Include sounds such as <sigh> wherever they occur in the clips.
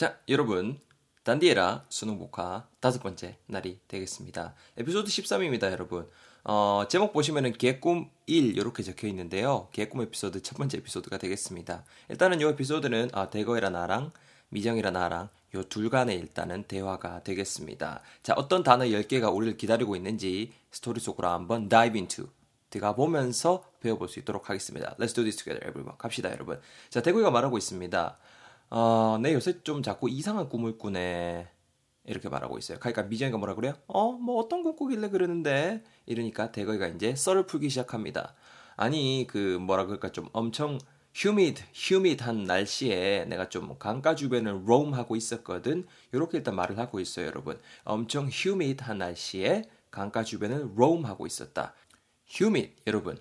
자, 여러분. 단디에라 수능 복화 다섯 번째 날이 되겠습니다. 에피소드 13입니다, 여러분. 어, 제목 보시면은 개꿈 1 이렇게 적혀 있는데요. 개꿈 에피소드 첫 번째 에피소드가 되겠습니다. 일단은 이 에피소드는 아, 대거이라 나랑 미정이라 나랑 요 둘 간의 일단은 대화가 되겠습니다. 자, 어떤 단어 10개가 우리를 기다리고 있는지 스토리 속으로 한번 dive into 들어가 보면서 배워볼 수 있도록 하겠습니다. Let's do this together, everyone. 갑시다, 여러분. 자, 대구이가 말하고 있습니다. 어, 내 요새 좀 자꾸 이상한 꿈을 꾸네. 이렇게 말하고 있어요. 그러니까 미정이가 뭐라 그래요? 어, 뭐 어떤 꿈 꾸길래 그러는데? 이러니까 대거이가 이제 썰을 풀기 시작합니다. 아니, 그 뭐라 그럴까 좀 엄청 humid, humid한 날씨에 내가 좀 강가 주변을 roam 하고 있었거든. 이렇게 일단 말을 하고 있어요, 여러분. 엄청 humid한 날씨에 강가 주변을 roam 하고 있었다. humid, 여러분.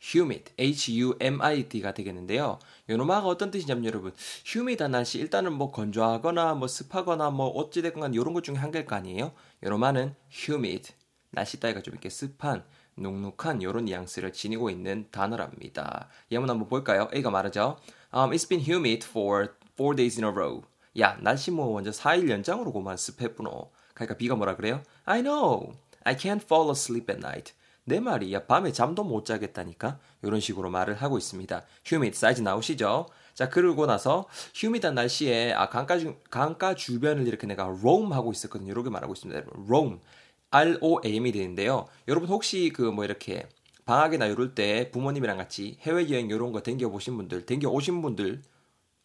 Humid, h-u-m-i-d가 되겠는데요. 요노마가 어떤 뜻이냐면 여러분, humid한 날씨 일단은 뭐 건조하거나 뭐 습하거나 뭐 어찌됐건 이런 것 중에 한 개일 거 아니에요. 요노마는 humid, 날씨 따위가 좀 이렇게 습한 눅눅한 요런 뉘앙스를 지니고 있는 단어랍니다. 예문 한번 볼까요? A가 말하죠. Um, it's been humid for four days in a row. 야, 날씨 뭐 완전 4일 연장으로고만 습했구노. 그러니까 B가 뭐라 그래요? I know. I can't fall asleep at night. 내 말이 야 밤에 잠도 못 자겠다니까 이런 식으로 말을 하고 있습니다. humid 사이즈 나오시죠? 자 그러고 나서 humid한 날씨에 아 강가 주, 강가 주변을 이렇게 내가 roam 하고 있었거든요. 이렇게 말하고 있습니다. roam R-O-Am이 되는데요. 여러분 혹시 그 뭐 이렇게 방학이나 이럴 때 부모님이랑 같이 해외 여행 이런 거 댕겨 보신 분들, 댕겨 오신 분들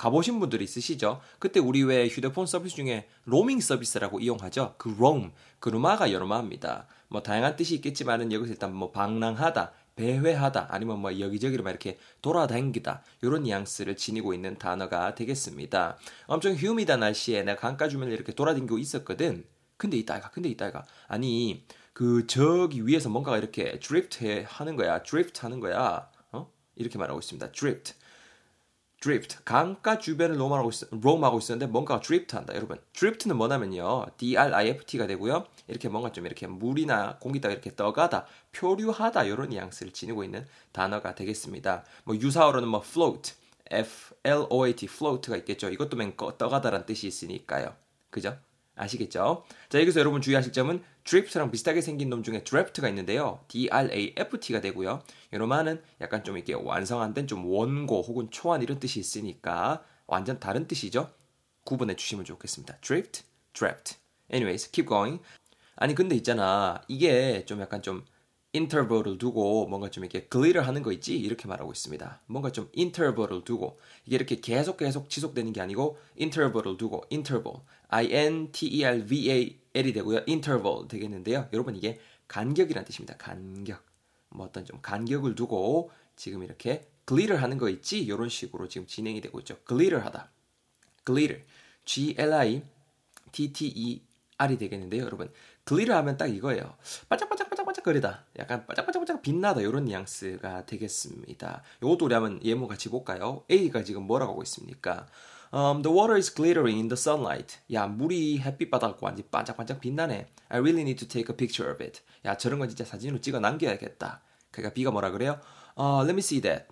가보신 분들 있으시죠? 그때 우리 왜 휴대폰 서비스 중에 로밍 서비스라고 이용하죠? 그 roam, 그 roam이 R-O-A-M입니다. 뭐 다양한 뜻이 있겠지만은 여기서 일단 뭐 방랑하다, 배회하다, 아니면 뭐 여기저기로 막 이렇게 돌아다니다 이런 뉘앙스를 지니고 있는 단어가 되겠습니다. 엄청 humid한 날씨에 내가 강가 주변을 이렇게 돌아다니고 있었거든. 근데 이따가, 근데 이따가 아니 그 저기 위에서 뭔가가 이렇게 드리프트 하는 거야, 드리프트 하는 거야. 어? 이렇게 말하고 있습니다. Drift. Drift. 강가 주변을 roaming하고 있, roaming하고 있었는데 뭔가 drift 한다. 여러분 drift는 뭐냐면요. D-R-I-F-T가 되고요. 이렇게 뭔가 좀 이렇게 물이나 공기가 이렇게 떠가다 표류하다 이런 뉘앙스를 지니고 있는 단어가 되겠습니다. 뭐 유사어로는 뭐 float F-L-O-A-T float가 있겠죠. 이것도 맨 떠가다란 뜻이 있으니까요. 그죠? 아시겠죠? 자, 여기서 여러분 주의하실 점은 drift랑 비슷하게 생긴 놈 중에 draft가 있는데요. D-R-A-F-T가 되고요. 요놈만은 약간 좀 이렇게 완성 안된 좀 원고 혹은 초안 이런 뜻이 있으니까 완전 다른 뜻이죠. 구분해 주시면 좋겠습니다. drift, draft. Anyways, keep going. 아니 근데 있잖아. 이게 좀 약간 좀 인터벌을 두고 뭔가 좀 이렇게 글리를 하는 거 있지 이렇게 말하고 있습니다. 뭔가 좀 인터벌을 두고 이게 이렇게 계속 계속 지속되는 게 아니고 인터벌을 두고 인터벌 I N T E R V A L이 되고요. interval 되겠는데요. 여러분 이게 간격이란 뜻입니다. 간격. 뭐 어떤 좀 간격을 두고 지금 이렇게 glitter 하는 거 있지? 이런 식으로 지금 진행이 되고 있죠. glitter 하다. glitter. G L I T T E R이 되겠는데요, 여러분. glitter 하면 딱 이거예요. 반짝반짝 반짝 반짝거리다. 약간 반짝반짝반짝 빛나다 이런 뉘앙스가 되겠습니다. 이것도 우리 한번 예문 같이 볼까요? A가 지금 뭐라고 하고 있습니까? Um, the water is glittering in the sunlight. 야, 물이 햇빛 받았고 완전 반짝반짝 빛나네. I really need to take a picture of it. 야, 저런 건 진짜 사진으로 찍어 남겨야겠다. 그러니까 B가 뭐라 그래요? Uh, let me see that.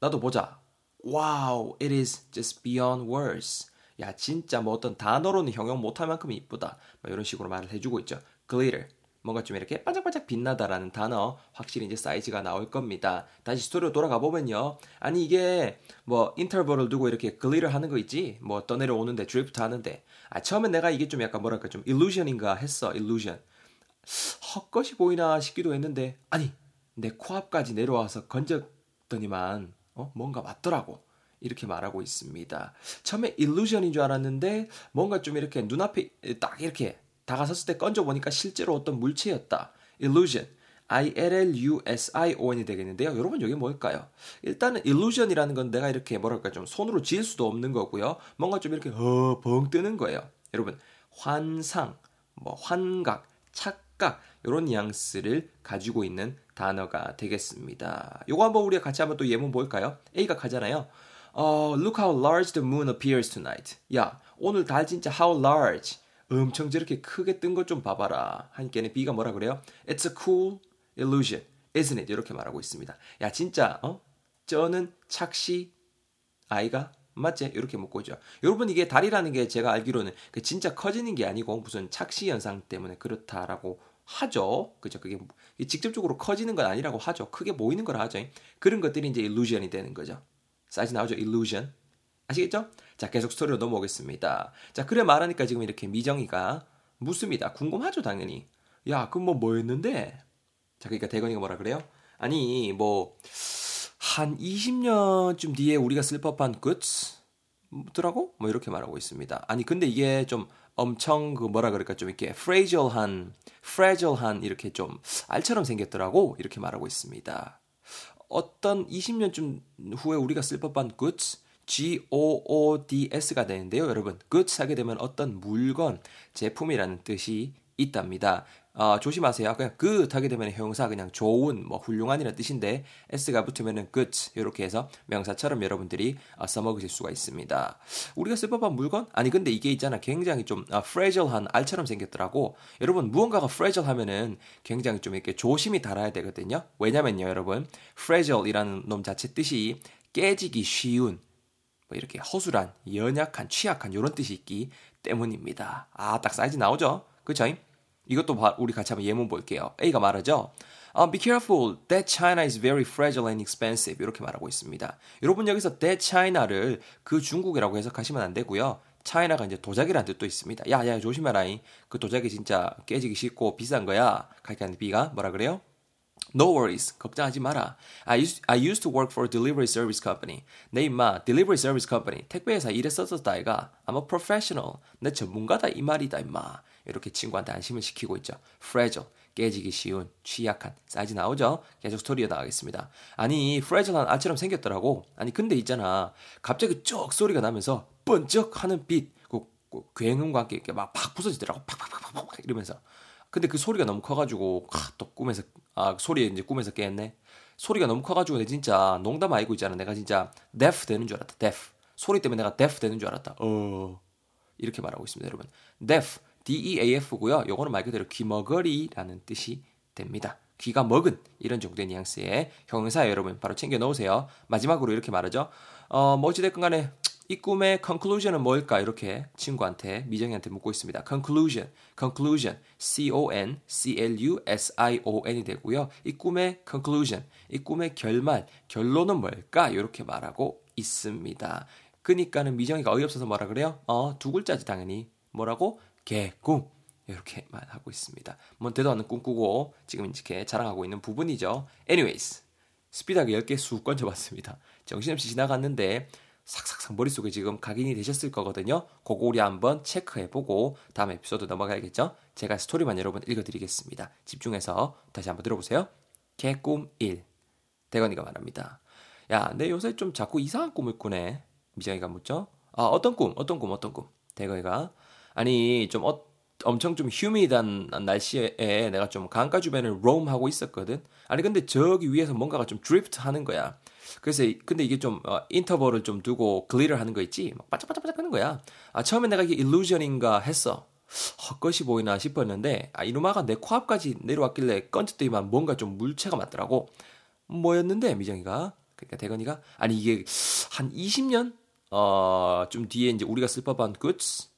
나도 보자. Wow, it is just beyond words. 야, 진짜 뭐 어떤 단어로는 형용 못할 만큼 이쁘다. 뭐 이런 식으로 말을 해주고 있죠. glitter. 뭔가 좀 이렇게 반짝반짝 빛나다라는 단어 확실히 이제 사이즈가 나올 겁니다. 다시 스토리로 돌아가 보면요. 아니 이게 뭐 인터벌을 두고 이렇게 글리를 하는 거 있지? 뭐 떠내려 오는데 드리프트 하는데 아 처음엔 내가 이게 좀 약간 뭐랄까 좀 illusion인가 했어. illusion. 헛것이 보이나 싶기도 했는데 아니 내 코앞까지 내려와서 건졌더니만 어 뭔가 맞더라고. 이렇게 말하고 있습니다. 처음에 일루션인 줄 알았는데 뭔가 좀 이렇게 눈앞에 딱 이렇게 다가섰을 때 건져 보니까 실제로 어떤 물체였다. illusion. I-L-L-U-S-I-O-N이 되겠는데요. 여러분, 이게 뭘까요? 일단은 illusion이라는 건 내가 이렇게 뭐랄까 좀 손으로 지을 수도 없는 거고요. 뭔가 좀 이렇게 어, 벙 뜨는 거예요. 여러분, 환상, 뭐 환각, 착각 이런 뉘앙스를 가지고 있는 단어가 되겠습니다. 요거 한번 우리가 같이 한번 또 예문 볼까요? A가 가잖아요. 어, look how large the moon appears tonight. 야, 오늘 달 진짜 how large. 엄청 저렇게 크게 뜬 것 좀 봐봐라. 하니까는 B가 뭐라 그래요? It's a cool illusion, isn't it? 이렇게 말하고 있습니다. 야 진짜 어? 저는 착시 아이가 맞지? 이렇게 묶고 있죠. 여러분 이게 다리라는 게 제가 알기로는 그 진짜 커지는 게 아니고 무슨 착시 현상 때문에 그렇다라고 하죠. 그죠? 그게 직접적으로 커지는 건 아니라고 하죠. 크게 보이는 걸 하죠. 그런 것들이 이제 illusion이 되는 거죠. 사이즈 나오죠? illusion. 아시겠죠? 자, 계속 스토리로 넘어오겠습니다. 자, 그래 말하니까 지금 이렇게 미정이가 묻습니다. 궁금하죠, 당연히. 야, 그럼 뭐 뭐였는데? 자, 그러니까 대건이가 뭐라 그래요? 아니, 뭐, 한 20년쯤 뒤에 우리가 쓸 법한 goods더라고? 뭐 이렇게 말하고 있습니다. 아니, 근데 이게 좀 엄청 그 뭐라 그럴까 좀 이렇게 fragile한, fragile한 이렇게 좀 알처럼 생겼더라고? 이렇게 말하고 있습니다. 어떤 20년쯤 후에 우리가 쓸 법한 goods, G-O-O-D-S가 되는데요, 여러분. goods 하게 되면 어떤 물건, 제품이라는 뜻이 있답니다. 어, 조심하세요. 그냥 good 하게 되면 형용사 그냥 좋은, 뭐 훌륭한이라는 뜻인데 s가 붙으면은 good 이렇게 해서 명사처럼 여러분들이 어, 써먹으실 수가 있습니다. 우리가 쓸 법한 물건? 아니 근데 이게 있잖아. 굉장히 좀 어, fragile한 알처럼 생겼더라고. 여러분 무언가가 fragile 하면은 굉장히 좀 이렇게 조심히 달아야 되거든요. 왜냐면요, 여러분 fragile이라는 놈 자체 뜻이 깨지기 쉬운 뭐 이렇게 허술한, 연약한, 취약한 이런 뜻이 있기 때문입니다. 아, 딱 사이즈 나오죠? 그쵸? 이것도 우리 같이 한번 예문 볼게요. A가 말하죠. Uh, be careful. That China is very fragile and expensive. 이렇게 말하고 있습니다. 여러분 여기서 that China를 그 중국이라고 해석하시면 안 되고요. China가 이제 도자기라는 뜻도 있습니다. 야, 야, 조심해라. 그 도자기 진짜 깨지기 쉽고 비싼 거야. 가이카는 B가 뭐라 그래요? No worries. 걱정하지 마라. I used, I used to work for a delivery service company. 내 임마, delivery service company. 택배회사 일했었었다, 이가. I'm a professional. 내 전문가다, 이 말이다, 임마. 이렇게 친구한테 안심을 시키고 있죠. fragile. 깨지기 쉬운, 취약한. 사이즈 나오죠? 계속 스토리에 나가겠습니다. 아니, fragile한 알처럼 생겼더라고. 아니, 근데 있잖아. 갑자기 쩍 소리가 나면서 번쩍 하는 빛. 그, 그 굉음과 함께 이렇게 막 팍 부서지더라고. 팍팍팍팍 이러면서. 근데 그 소리가 너무 커가지고 아, 또 꿈에서 아 소리에 이제 꿈에서 깼네. 소리가 너무 커가지고 내 진짜 농담 아니고 있잖아. 내가 진짜 deaf 되는 줄 알았다. deaf 소리 때문에 내가 deaf 되는 줄 알았다. 어 이렇게 말하고 있습니다, 여러분. deaf D-E-A-F고요. 요거는 말 그대로 귀머거리라는 뜻이 됩니다. 귀가 먹은 이런 정도의 뉘앙스의 형용사 여러분 바로 챙겨 넣으세요. 마지막으로 이렇게 말하죠. 어, 뭐 어찌됐건 간에 이 꿈의 conclusion은 뭘까? 이렇게 친구한테, 미정이한테 묻고 있습니다. conclusion, conclusion, C-O-N-C-L-U-S-I-O-N이 되고요. 이 꿈의 conclusion, 이 꿈의 결말, 결론은 뭘까? 이렇게 말하고 있습니다. 그니까는 미정이가 어이없어서 뭐라 그래요? 어, 두 글자지 당연히. 뭐라고? 개꿈. 이렇게 말하고 있습니다. 뭐 대도 않는 꿈 꾸고 지금 이렇게 자랑하고 있는 부분이죠. anyways, 스피드하게 10개 쑥 건져봤습니다. 정신없이 지나갔는데 삭삭삭 머릿속에 지금 각인이 되셨을 거거든요. 그거 우리 한번 체크해보고 다음 에피소드 넘어가야겠죠? 제가 스토리만 여러분 읽어드리겠습니다. 집중해서 다시 한번 들어보세요. 개꿈 1. 대건이가 말합니다. 야, 내 요새 좀 자꾸 이상한 꿈을 꾸네. 미정이가 묻죠? 아, 어떤 꿈? 어떤 꿈? 어떤 꿈? 대건이가 아니, 좀 어, 엄청 좀 휴미단 날씨에 내가 좀 강가 주변을 롬하고 있었거든. 아니 근데 저기 위에서 뭔가가 좀 드리프트 하는 거야. 그래서 근데 이게 좀 어, 인터벌을 좀 두고 글리를 하는 거 있지? 막 반짝반짝반짝 하는 거야. 아 처음에 내가 이게 일루전인가 했어. 헛것이 보이나 싶었는데 아 이놈아가 내 코앞까지 내려왔길래 건졌더니만 뭔가 좀 물체가 맞더라고. 뭐였는데 미정이가? 그러니까 대건이가? 아니 이게 한 20년? 어 좀 뒤에 이제 우리가 쓸 법한 goods?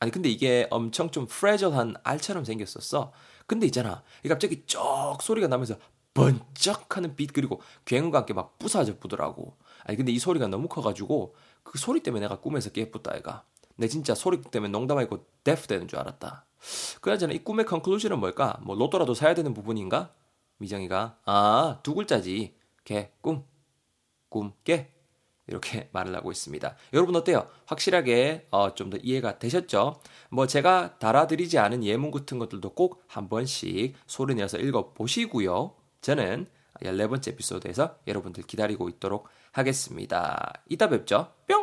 아니 근데 이게 엄청 좀 프레절한 알처럼 생겼었어. 근데 있잖아. 이 갑자기 쩍 소리가 나면서 번쩍하는 빛 그리고 굉음과 함께 막 부사져 보더라고. 아니 근데 이 소리가 너무 커가지고 그 소리 때문에 내가 꿈에서 깨었다 애가. 내 진짜 소리 때문에 농담 아니고 데프 되는 줄 알았다. 그나저나 이 꿈의 컨클루ዥ는 뭘까? 뭐 로또라도 사야 되는 부분인가? 미정이가 아 두 글자지. 개, 꿈, 꿈, 깨. 이렇게 <laughs> 말을 하고 있습니다. 여러분 어때요? 확실하게 어, 좀 더 이해가 되셨죠? 뭐 제가 달아드리지 않은 예문 같은 것들도 꼭 한 번씩 소리 내서 읽어 보시고요. 저는 14번째 에피소드에서 여러분들 기다리고 있도록 하겠습니다. 이따 뵙죠. 뿅!